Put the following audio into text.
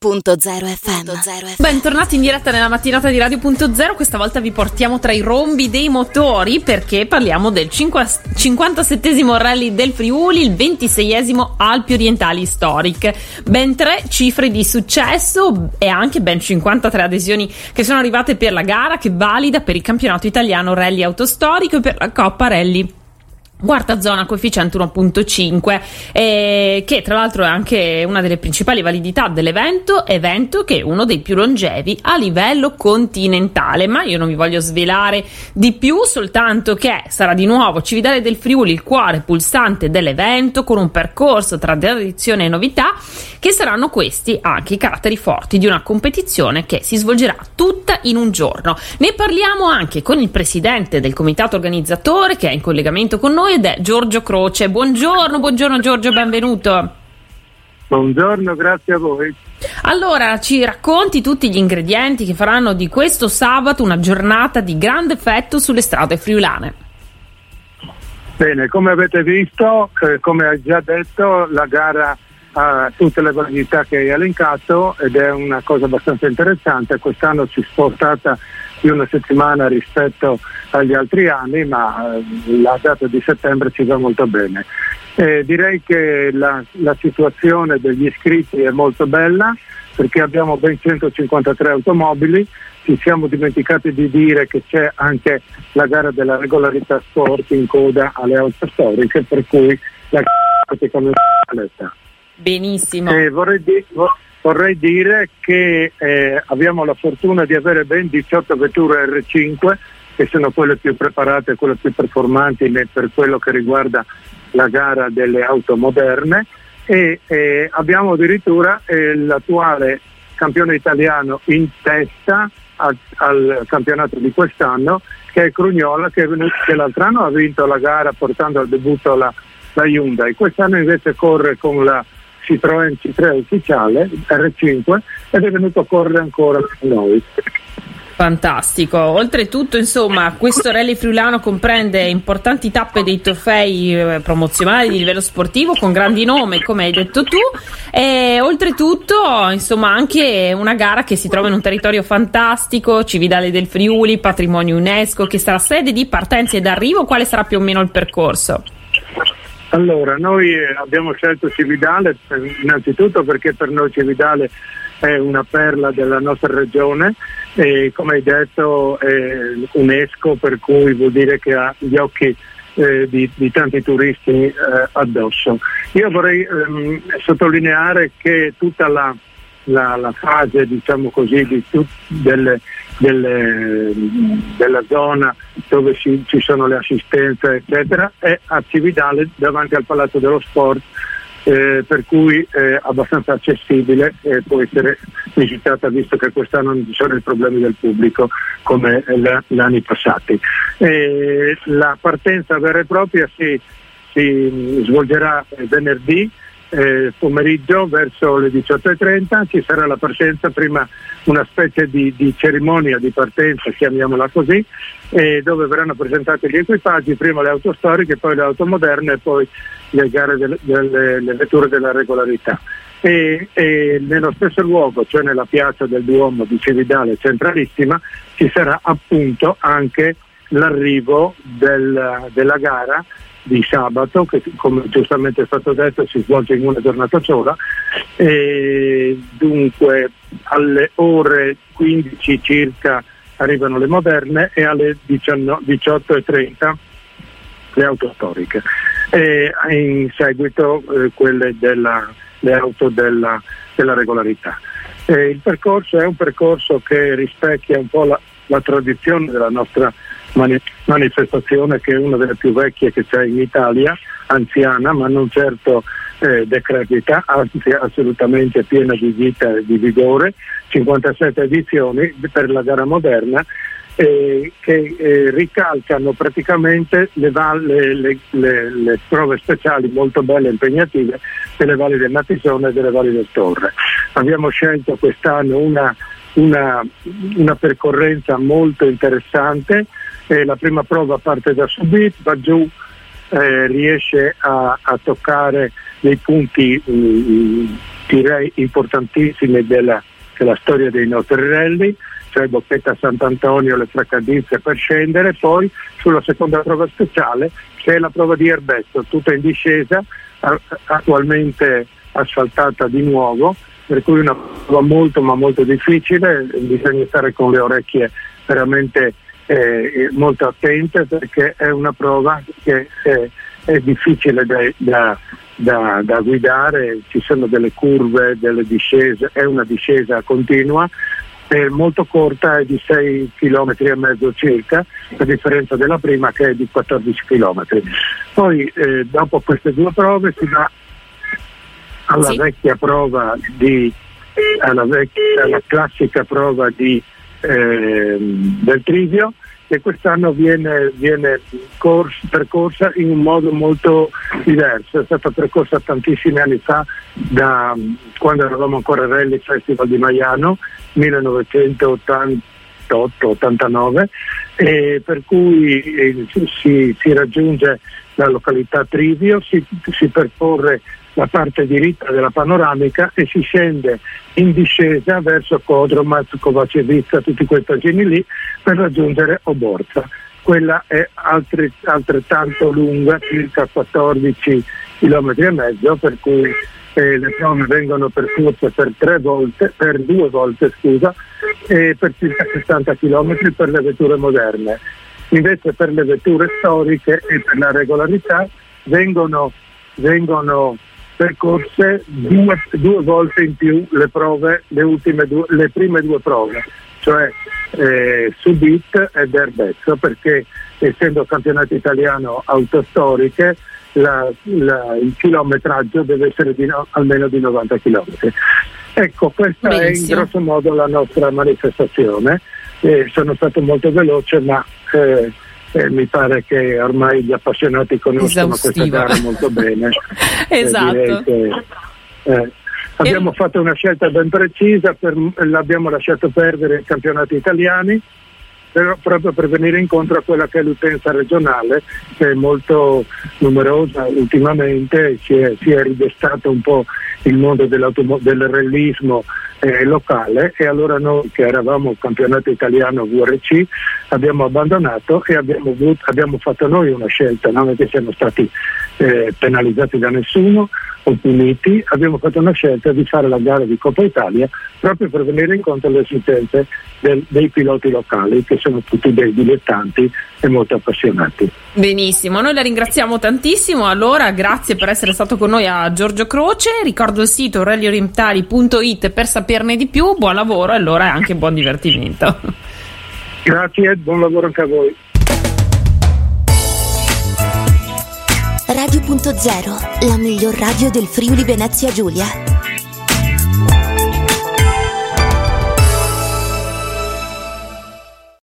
FM. Bentornati in diretta nella mattinata di Radio.0. Questa volta vi portiamo tra i rombi dei motori perché parliamo del 57 rally del Friuli, il 26 Alpi Orientali Historic. Ben tre cifre di successo e anche ben 53 adesioni che sono arrivate per la gara che valida per il campionato italiano rally autostorico e per la Coppa Rally Quarta zona coefficiente 1.5 eh, che tra l'altro è anche una delle principali validità dell'evento evento che è uno dei più longevi a livello continentale. Ma io non vi voglio svelare di più soltanto che sarà di nuovo Cividale del Friuli il cuore pulsante dell'evento con un percorso tra tradizione e novità che saranno questi anche i caratteri forti di una competizione che si svolgerà tutta in un giorno. Ne parliamo anche con il presidente del comitato organizzatore che è in collegamento con noi noi ed è Giorgio Croce. Buongiorno, buongiorno Giorgio, benvenuto. Buongiorno, grazie a voi. Allora, ci racconti tutti gli ingredienti che faranno di questo sabato una giornata di grande effetto sulle strade friulane. Bene, come avete visto, eh, come hai già detto, la gara ha tutte le validità che hai elencato ed è una cosa abbastanza interessante. Quest'anno si è spostata di una settimana rispetto agli altri anni, ma eh, la data di settembre ci va molto bene. Eh, direi che la, la situazione degli iscritti è molto bella perché abbiamo ben 153 automobili, ci siamo dimenticati di dire che c'è anche la gara della regolarità sport in coda alle auto storiche, per cui la praticamente. Benissimo. Eh, vorrei, di- vorrei, dire che eh, abbiamo la fortuna di avere ben 18 vetture R5 che sono quelle più preparate, quelle più performanti per quello che riguarda la gara delle auto moderne. E eh, abbiamo addirittura eh, l'attuale campione italiano in testa al, al, campionato di quest'anno che è Crugnola che, che, l'altro anno ha vinto la gara portando al debutto la, la Hyundai, quest'anno invece corre con la Citroën C3 ufficiale R5 ed è venuto a correre ancora con noi. Fantastico. Oltretutto, insomma, questo rally friulano comprende importanti tappe dei trofei eh, promozionali di livello sportivo con grandi nomi, come hai detto tu, e oltretutto, insomma, anche una gara che si trova in un territorio fantastico, Cividale del Friuli, patrimonio UNESCO, che sarà sede di partenza ed arrivo. Quale sarà più o meno il percorso? Allora, noi eh, abbiamo scelto Cividale innanzitutto perché per noi Cividale è una perla della nostra regione e come hai detto è UNESCO per cui vuol dire che ha gli occhi eh, di, di, tanti turisti eh, addosso. Io vorrei ehm, sottolineare che tutta la, la, la fase diciamo così, di tut, delle, delle, della zona dove ci, ci sono le assistenze eccetera è a Cividale davanti al Palazzo dello Sport eh, per cui è abbastanza accessibile e può essere visitata visto che quest'anno non ci sono i problemi del pubblico come gli anni passati. Eh, la partenza vera e propria si, si svolgerà venerdì eh, pomeriggio verso le 18.30 ci sarà la partenza, prima una specie di, di cerimonia di partenza, chiamiamola così, eh, dove verranno presentati gli equipaggi, prima le auto storiche, poi le auto moderne e poi le gare delle, delle le vetture della regolarità. E, e, nello stesso luogo, cioè nella piazza del Duomo di Cividale centralissima, ci sarà appunto anche l'arrivo del, della gara di sabato, che come giustamente è stato detto si svolge in una giornata sola, e dunque alle ore 15 circa arrivano le moderne e alle 18.30 le auto storiche e in seguito eh, quelle della, le auto della, della regolarità. Eh, il percorso è un percorso che rispecchia un po' la, la tradizione della nostra mani- manifestazione che è una delle più vecchie che c'è in Italia, anziana ma non certo eh, decrepita, anzi assolutamente piena di vita e di vigore, 57 edizioni per la gara moderna eh, che eh, ricalcano praticamente le, le, le, le, prove speciali molto belle e impegnative delle valli del Natisone e delle valli del Torre. Abbiamo scelto quest'anno una, una, una percorrenza molto interessante eh, la prima prova parte da Subit, va giù, eh, riesce a, a, toccare dei punti mh, direi importantissimi della, della storia dei nostri rally cioè Bocchetta Sant'Antonio, le Fraccadizze per scendere, poi sulla seconda prova speciale che è la prova di Erbetto, tutta in discesa, attualmente asfaltata di nuovo, per cui una prova molto ma molto difficile, bisogna stare con le orecchie veramente eh, molto attente perché è una prova che è, è difficile da, da, da, da, guidare, ci sono delle curve, delle discese, è una discesa continua, è molto corta, è di 6 km e mezzo circa, a differenza della prima che è di 14 km. Poi eh, dopo queste due prove si va alla sì. vecchia prova di alla, vecchia, alla classica prova di, eh, del Trivio che quest'anno viene, viene corso, percorsa in un modo molto diverso, è stata percorsa tantissimi anni fa da quando eravamo ancora al Rally Festival di Maiano, 1988-89, per cui eh, si, si, raggiunge la località Trivio, si, si percorre la parte diritta della panoramica e si scende in discesa verso Codromat, Kovacevica, tutti quei paesini lì per raggiungere Oborza. Quella è altrettanto lunga, circa 14 km e mezzo, per cui eh, le prove vengono percorse per tre volte, per due volte scusa, e per circa 60 km per le vetture moderne. Invece per le vetture storiche e per la regolarità vengono, vengono percorse due, due, volte in più le prove, le, due, le prime due prove, cioè eh, Subit e Derbezzo, perché essendo campionato italiano autostoriche la, la, il chilometraggio deve essere di no, almeno di 90 km. Ecco, questa Benissimo. è in grosso modo la nostra manifestazione. Eh, sono stato molto veloce, ma eh, eh, mi pare che ormai gli appassionati conoscono questa gara molto bene. esatto. Che, eh, abbiamo e... fatto una scelta ben precisa, per, l'abbiamo lasciato perdere i campionati italiani però, proprio per venire incontro a quella che è l'utenza regionale che è molto numerosa ultimamente, si è, si è ridestato un po' il mondo del realismo eh, locale e allora noi che eravamo campionato italiano VRC abbiamo abbandonato e abbiamo, avuto, abbiamo fatto noi una scelta, non è che siamo stati eh, penalizzati da nessuno o puniti, abbiamo fatto una scelta di fare la gara di Coppa Italia proprio per venire incontro alle esigenze del, dei piloti locali che sono tutti dei dilettanti e molto appassionati. Benissimo, noi la ringraziamo tantissimo, allora grazie per essere stato con noi a Giorgio Croce, ricordo il sito rallyorientali.it per saperne di più, buon lavoro e allora anche buon divertimento. Grazie, buon lavoro anche a voi. Radio.0, la miglior radio del Friuli Venezia Giulia.